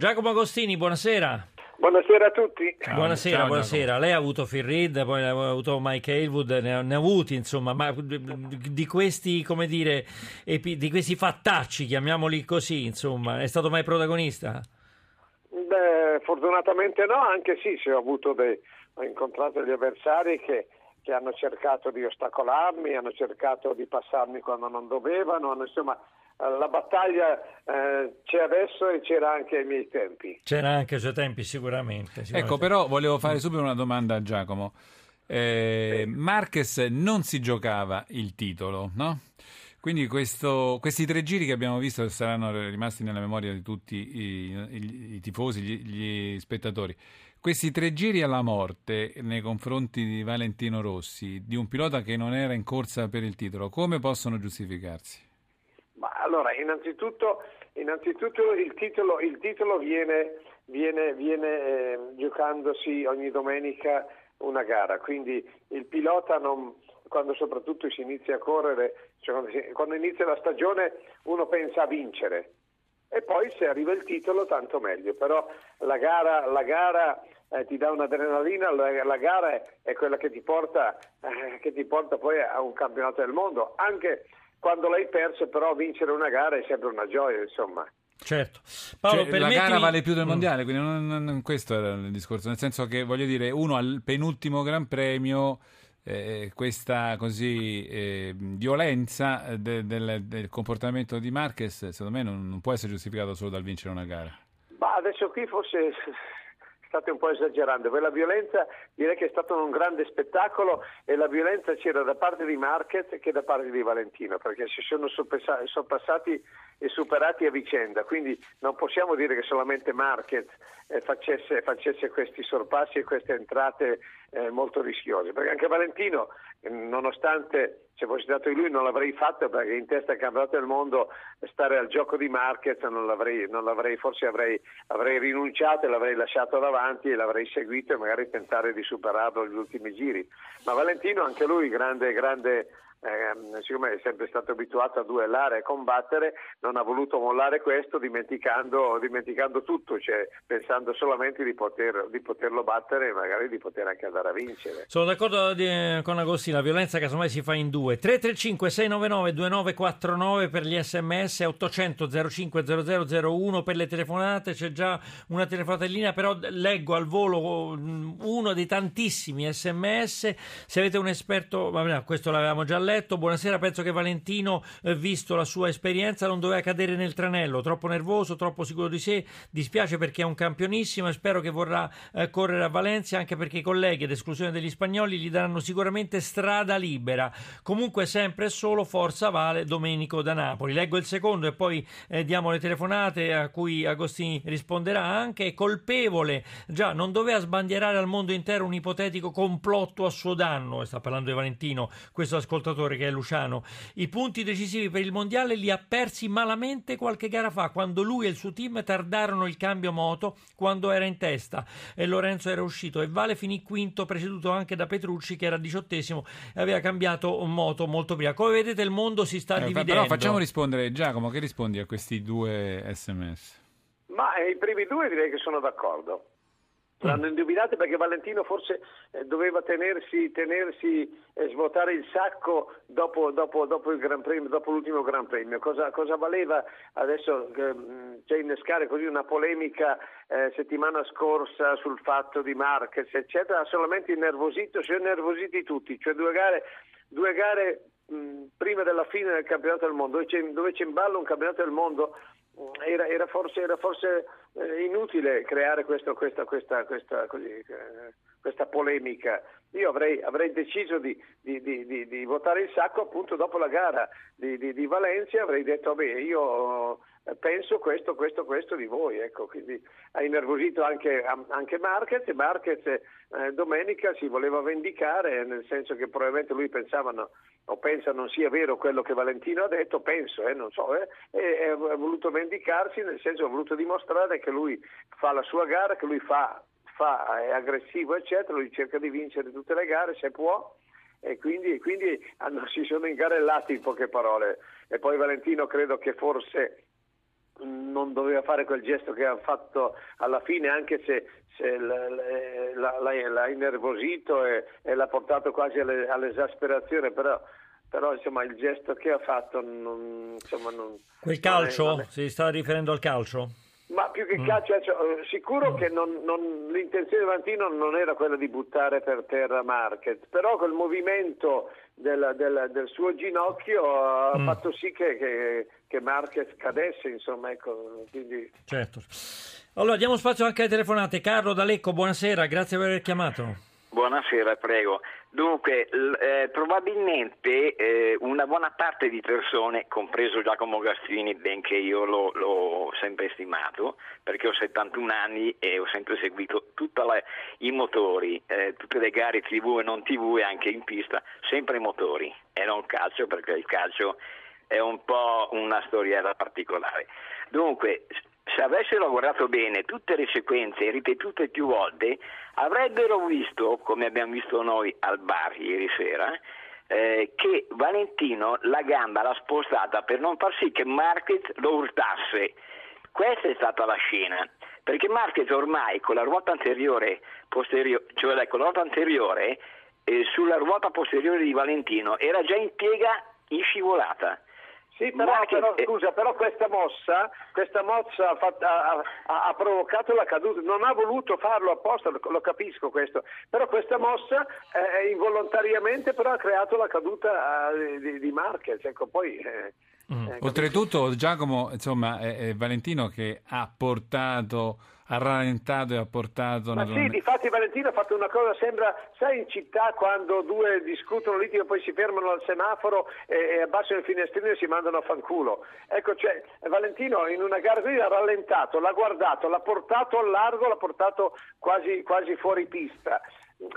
Giacomo Agostini, buonasera. Buonasera a tutti. Ciao, buonasera, ciao, buonasera. Giacomo. Lei ha avuto Phil Reed, poi ha avuto Mike Aylwood, ne ha, ne ha avuti insomma, ma di questi, come dire, epi, di questi fattacci, chiamiamoli così, insomma, è stato mai protagonista? Beh, fortunatamente no, anche sì, se ho avuto dei, ho incontrato degli avversari che, che hanno cercato di ostacolarmi, hanno cercato di passarmi quando non dovevano, insomma la battaglia eh, c'è adesso e c'era anche ai miei tempi. C'era anche ai suoi tempi, sicuramente, sicuramente. Ecco, però volevo fare subito una domanda a Giacomo. Eh, Marquez non si giocava il titolo, no? Quindi questo, questi tre giri che abbiamo visto saranno rimasti nella memoria di tutti i, i, i tifosi, gli, gli, spettatori. Questi tre giri alla morte nei confronti di Valentino Rossi, di un pilota che non era in corsa per il titolo, come possono giustificarsi? Allora, innanzitutto, innanzitutto il, titolo, il titolo, viene, viene, viene eh, giocandosi ogni domenica una gara, quindi il pilota non, quando soprattutto si inizia a correre, cioè quando, inizia la stagione uno pensa a vincere. E poi se arriva il titolo tanto meglio, però la gara, la gara eh, ti dà un'adrenalina, la, la gara è, è, quella che ti, porta, eh, che ti porta poi a un campionato del mondo, anche quando l'hai perso però vincere una gara è sempre una gioia insomma Certo. Paolo, cioè, permettimi... La gara vale più del mm. mondiale, quindi non, non, questo era il discorso, nel senso che voglio dire, uno al penultimo Gran Premio, eh, questa così eh, violenza de, del, del, comportamento di Marquez, secondo me non, non, può essere giustificato solo dal vincere una gara. Ma adesso qui forse state un po' esagerando, per la violenza direi che è stato un grande spettacolo e la violenza c'era da parte di Marquez che da parte di Valentino, perché si sono sorpassati e superati a vicenda, quindi non possiamo dire che solamente Marquez eh, facesse, facesse, questi sorpassi e queste entrate eh, molto rischiose, perché anche Valentino, nonostante se fossi stato lui non l'avrei fatto perché in testa al campionato del mondo stare al gioco di Marquez non l'avrei, non l'avrei forse avrei, avrei, rinunciato e l'avrei lasciato davanti e l'avrei seguito e magari tentare di superarlo negli ultimi giri. Ma Valentino anche lui grande, grande eh, siccome è sempre stato abituato a duellare e combattere, non ha voluto mollare questo dimenticando, dimenticando tutto, cioè pensando solamente di, poter, di, poterlo battere e magari di poter anche andare a vincere. Sono d'accordo di, con Agostino, la violenza casomai si fa in due. 335 699 2949 per gli sms, 800 05 0001 per le telefonate, c'è già una telefonata in linea, però leggo al volo mm, uno dei tantissimi sms, se avete un esperto, vabbè, questo l'avevamo già letto, letto. Buonasera, penso che Valentino, eh, visto la sua esperienza, non doveva cadere nel tranello. Troppo nervoso, troppo sicuro di sé. Dispiace perché è un campionissimo e spero che vorrà eh, correre a Valencia, anche perché i colleghi, ad esclusione degli spagnoli, gli daranno sicuramente strada libera. Comunque, sempre e solo forza vale Domenico da Napoli. Leggo il secondo e poi eh, diamo le telefonate a cui Agostini risponderà anche. Colpevole, già, non doveva sbandierare al mondo intero un ipotetico complotto a suo danno. Sta parlando di Valentino, questo ascoltatore giocatore che è Luciano, i punti decisivi per il mondiale li ha persi malamente qualche gara fa, quando lui e il suo team tardarono il cambio moto quando era in testa e Lorenzo era uscito e Vale finì quinto, preceduto anche da Petrucci che era diciottesimo e aveva cambiato moto molto prima. Come vedete il mondo si sta eh, dividendo. Però facciamo rispondere Giacomo, che rispondi a questi due sms? Ma eh, i primi due direi che sono d'accordo. L'hanno indovinato perché Valentino forse eh, doveva tenersi, tenersi e svuotare il sacco dopo, dopo, dopo, Gran Premio, dopo l'ultimo Gran Premio. Cosa, cosa valeva adesso eh, cioè innescare così una polemica eh, settimana scorsa sul fatto di Marquez, eccetera? Ha solamente innervosito, si sono innervositi tutti, cioè due gare, due gare mh, prima della fine del campionato del mondo, dove c'è in ballo un campionato del mondo era, era, forse, era forse eh, inutile creare questo, questa, questa, questa, così, eh, questa, polemica. Io avrei, avrei deciso di, di, di, di, votare il sacco appunto dopo la gara di, Valencia, avrei detto vabbè io penso questo, questo, questo di voi. Ecco, quindi ha innervosito anche, anche Marquez e Marquez eh, domenica si voleva vendicare, nel senso che probabilmente lui pensava no, o pensa non sia vero quello che Valentino ha detto, penso, eh, non so, eh, e ha voluto vendicarsi, nel senso ha voluto dimostrare che lui fa la sua gara, che lui fa, fa è aggressivo, eccetera, lui cerca di vincere tutte le gare se può e quindi, quindi hanno, si sono ingarellati in poche parole. E poi Valentino credo che forse non doveva fare quel gesto che ha fatto alla fine, anche se, se l'ha, l'ha, innervosito e, e, l'ha portato quasi alle, all'esasperazione, però, però insomma, il gesto che ha fatto non, insomma, non, Quel calcio? È, è... Si sta riferendo al calcio? Ma più che mm. calcio, mm. sicuro mm. che non, non, l'intenzione di Vantino non era quella di buttare per terra Marquez, però quel movimento del, del, del suo ginocchio ha mm. fatto sì che, che, che, Marquez cadesse, insomma, ecco, quindi... Certo. Allora, diamo spazio anche alle telefonate. Carlo D'Alecco, buonasera, grazie per aver chiamato. Buonasera, prego. Dunque, eh, probabilmente eh, una buona parte di persone, compreso Giacomo Gastrini, benché io lo, l'ho sempre stimato, perché ho 71 anni e ho sempre seguito tutti i motori, eh, tutte le gare TV e non TV e anche in pista, sempre i motori e non calcio, perché il calcio è un po' una storiella particolare. Dunque, se avessero guardato bene tutte le sequenze ripetute più volte, avrebbero visto, come abbiamo visto noi al bar ieri sera, eh, che Valentino la gamba l'ha spostata per non far sì che Marquez lo urtasse. Questa è stata la scena, perché Marquez ormai con la ruota anteriore, posteriore, cioè con la ruota anteriore eh, sulla ruota posteriore di Valentino era già in piega in scivolata. Sì, però, però, scusa, però questa mossa, questa mossa ha, fatto, ha, ha, ha, provocato la caduta, non ha voluto farlo apposta, lo, lo capisco questo, però questa mossa eh, involontariamente però ha creato la caduta eh, di, di Marquez, ecco, poi... Eh, mm. Eh, Oltretutto Giacomo, insomma, è, è Valentino che ha portato ha rallentato e ha portato... Ma sì, difatti Valentino ha fatto una cosa, sembra, sai in città quando due discutono, litigano, poi si fermano al semaforo e, e abbassano il finestrino e si mandano a fanculo. Ecco, cioè, Valentino in una gara così ha rallentato, l'ha guardato, l'ha portato al largo, l'ha portato quasi, quasi fuori pista.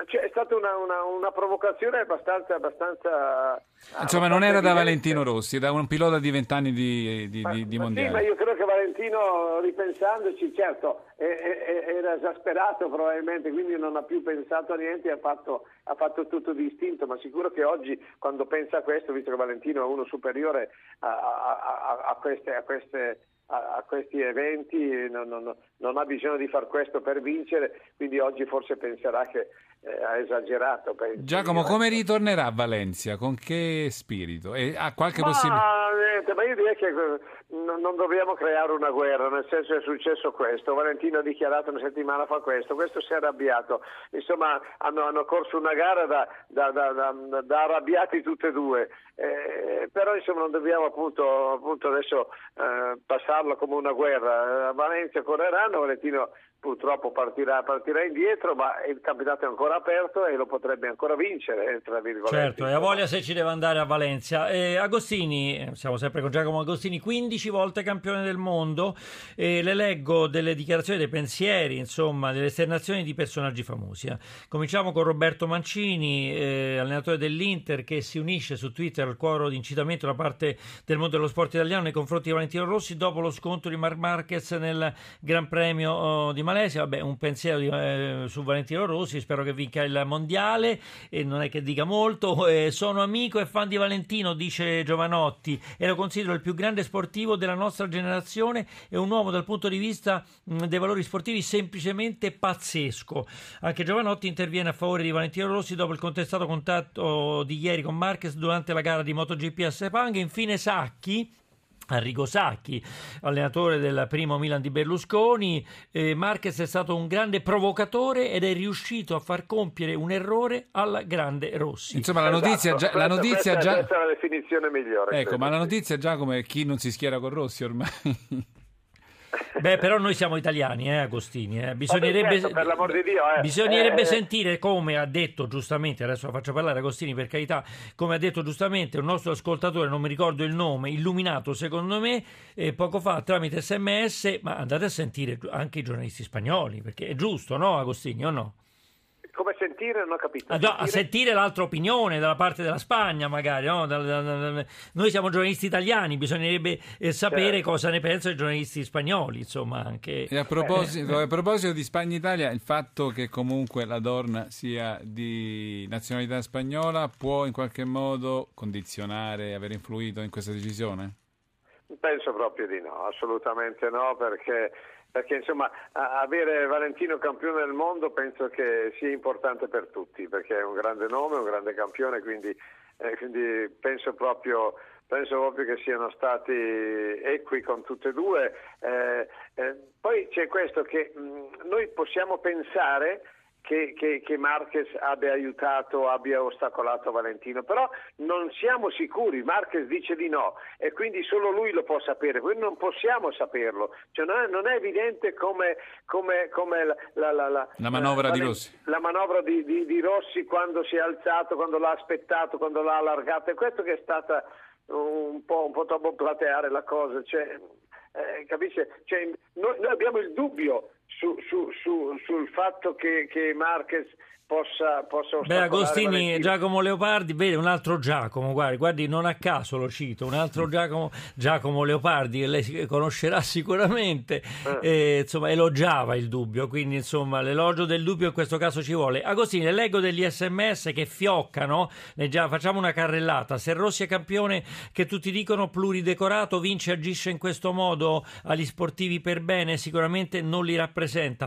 Cioè, è stata una, una, una provocazione abbastanza, abbastanza Insomma, non era da Valentino Rossi, da un pilota di vent'anni di, di, ma, di, di mondiale. Sì, ma io credo che Valentino, ripensandoci, certo, è, è, era esasperato probabilmente, quindi non ha più pensato a niente, ha fatto, ha fatto tutto distinto, ma sicuro che oggi, quando pensa a questo, visto che Valentino è uno superiore a, a, a, a queste, queste a, questi eventi, non, non, non, ha bisogno di far questo per vincere, quindi oggi forse penserà che eh, ha esagerato. Giacomo, come ritornerà a Valencia? Con che spirito? E ha qualche possibilità? Ma io direi che eh, non dobbiamo creare una guerra, nel senso è successo questo, Valentino ha dichiarato una settimana fa questo, questo si è arrabbiato, insomma hanno, hanno corso una gara da, da, da, da arrabbiati tutte e due, eh, però insomma non dobbiamo appunto, appunto adesso eh, passarlo come una guerra, a Valencia correranno, Valentino purtroppo partirà, partirà, indietro, ma il campionato è ancora aperto e lo potrebbe ancora vincere, tra virgolette. Certo, e ha voglia se ci deve andare a Valencia. Eh, Agostini, siamo sempre con Giacomo Agostini, 15 volte campione del mondo, e le leggo delle dichiarazioni, dei pensieri, insomma, delle esternazioni di personaggi famosi. Eh. Cominciamo con Roberto Mancini, eh, allenatore dell'Inter, che si unisce su Twitter al cuore di incitamento da parte del mondo dello sport italiano nei confronti di Valentino Rossi dopo lo scontro di Marc Marquez nel Gran Premio oh, di Malesia Malesia, vabbè, un pensiero di, eh, su Valentino Rossi, spero che vinca il mondiale e non è che dica molto. Eh, sono amico e fan di Valentino, dice Giovanotti, e lo considero il più grande sportivo della nostra generazione e un uomo dal punto di vista mh, dei valori sportivi semplicemente pazzesco. Anche Giovanotti interviene a favore di Valentino Rossi dopo il contestato contatto di ieri con Marquez durante la gara di MotoGP a Sepang. Infine Sacchi Arrigo Sacchi, allenatore del primo Milan di Berlusconi, eh, Marquez è stato un grande provocatore ed è riuscito a far compiere un errore alla grande Rossi. Insomma, la notizia esatto, già... La notizia questa, già... questa è la definizione migliore. Ecco, ma la notizia già come chi non si schiera con Rossi ormai. Beh, però noi siamo italiani, eh, Agostini. Eh. Bisognerebbe, certo, per l'amor di Dio, eh. bisognerebbe eh, sentire come ha detto giustamente, adesso la faccio parlare Agostini per carità, come ha detto giustamente un nostro ascoltatore, non mi ricordo il nome, illuminato secondo me, eh, poco fa tramite sms, ma andate a sentire anche i giornalisti spagnoli, perché è giusto, no Agostini, o no? Come sentire non ho capito. A, sentire... a sentire l'altra opinione dalla parte della Spagna, magari. No? Da, da, da, noi siamo giornalisti italiani, bisognerebbe eh, sapere certo. cosa ne pensano i giornalisti spagnoli. Insomma, anche... a, proposito, a proposito di Spagna-Italia, il fatto che comunque la Dorna sia di nazionalità spagnola può in qualche modo condizionare, aver influito in questa decisione? Penso proprio di no, assolutamente no, perché, perché insomma avere Valentino campione del mondo penso che sia importante per tutti, perché è un grande nome, un grande campione, quindi, eh, quindi penso, proprio, penso proprio che siano stati equi con tutte e due. Eh, eh, poi c'è questo che mh, noi possiamo pensare che, che, che, Marquez abbia aiutato, abbia ostacolato Valentino, però non siamo sicuri, Marquez dice di no e quindi solo lui lo può sapere, noi non possiamo saperlo, cioè non, è, non, è, evidente come, come, come la, la, la, la, manovra di Rossi, la manovra di, di, di, Rossi quando si è alzato, quando l'ha aspettato, quando l'ha allargato, è questo che è stata un po', un po troppo plateare la cosa, cioè, eh, capisce? Cioè, noi, noi abbiamo il dubbio su, su, su, sul fatto che, che Marquez possa, possa Beh, Agostini, Giacomo Leopardi, vede un altro Giacomo, guardi, guardi, non a caso lo cito, un altro Giacomo, Giacomo Leopardi, che lei conoscerà sicuramente, eh. Eh, insomma, elogiava il dubbio, quindi insomma l'elogio del dubbio in questo caso ci vuole. Agostini, leggo degli sms che fioccano, eh, già, facciamo una carrellata, se Rossi è campione che tutti dicono pluridecorato, vince e agisce in questo modo agli sportivi per bene, sicuramente non li rappresenta.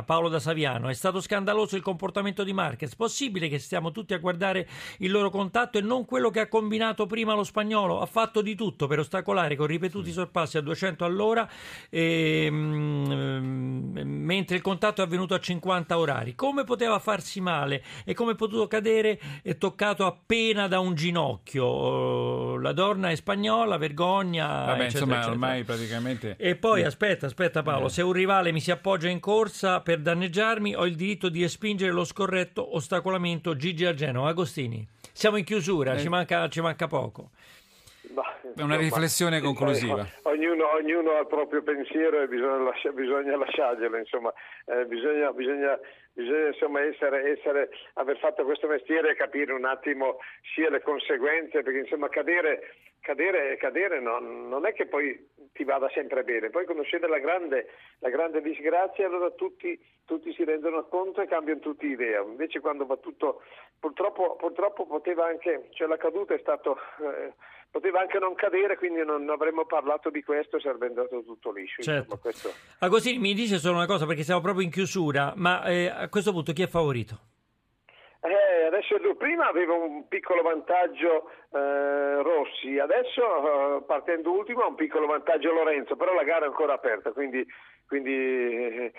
Paolo da Saviano, è stato scandaloso il comportamento di Marquez, Possibile che stiamo tutti a guardare il loro contatto e non quello che ha combinato prima lo spagnolo? Ha fatto di tutto per ostacolare con ripetuti sorpassi a 200 all'ora, e, mm, mentre il contatto è avvenuto a 50 orari. Come poteva farsi male e come è potuto cadere e toccato appena da un ginocchio? Oh, la donna è spagnola, vergogna. Vabbè, eccetera, insomma, eccetera. ormai praticamente. E poi aspetta, aspetta Paolo, eh. se un rivale mi si appoggia in corsa per danneggiarmi, ho il diritto di espingere lo scorretto ostacolamento Gigi Argeno. Agostini, siamo in chiusura, eh. ci, manca, ci manca poco. È una riflessione conclusiva. Ognuno, ognuno, ha il proprio pensiero e bisogna, lascia, bisogna lasciarglielo, insomma, eh, bisogna, bisogna, bisogna insomma, essere, essere, aver fatto questo mestiere e capire un attimo sia le conseguenze, perché insomma cadere, cadere, cadere no, non è che poi ti vada sempre bene, poi quando succede la grande, la grande disgrazia allora tutti, tutti, si rendono conto e cambiano tutti idea, invece quando va tutto, purtroppo, purtroppo poteva anche, cioè la caduta è stato... Eh, poteva anche non cadere, quindi non avremmo parlato di questo sarebbe andato tutto liscio. Certo. Questo... Agostini mi dice solo una cosa perché siamo proprio in chiusura, ma eh, a questo punto chi è favorito? Eh, adesso prima aveva un piccolo vantaggio eh, Rossi, adesso eh, partendo ultimo ha un piccolo vantaggio Lorenzo, però la gara è ancora aperta, quindi, quindi eh,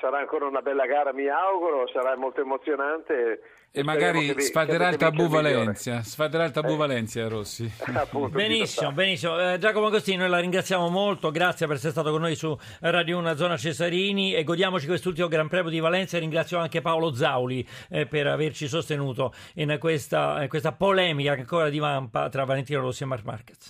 sarà ancora una bella gara mi auguro, sarà molto emozionante e magari sfaderà il tabù Valencia, sfaderà il tabù eh. Valencia Rossi. Appunto, benissimo, benissimo. Eh, Giacomo Agostini, noi la ringraziamo molto, grazie per essere stato con noi su Radio 1 Zona Cesarini e godiamoci quest'ultimo Gran Premio di Valencia. Ringrazio anche Paolo Zauli eh, per averci sostenuto in questa, in questa polemica che ancora divampa tra Valentino Rossi e Marc Marquez.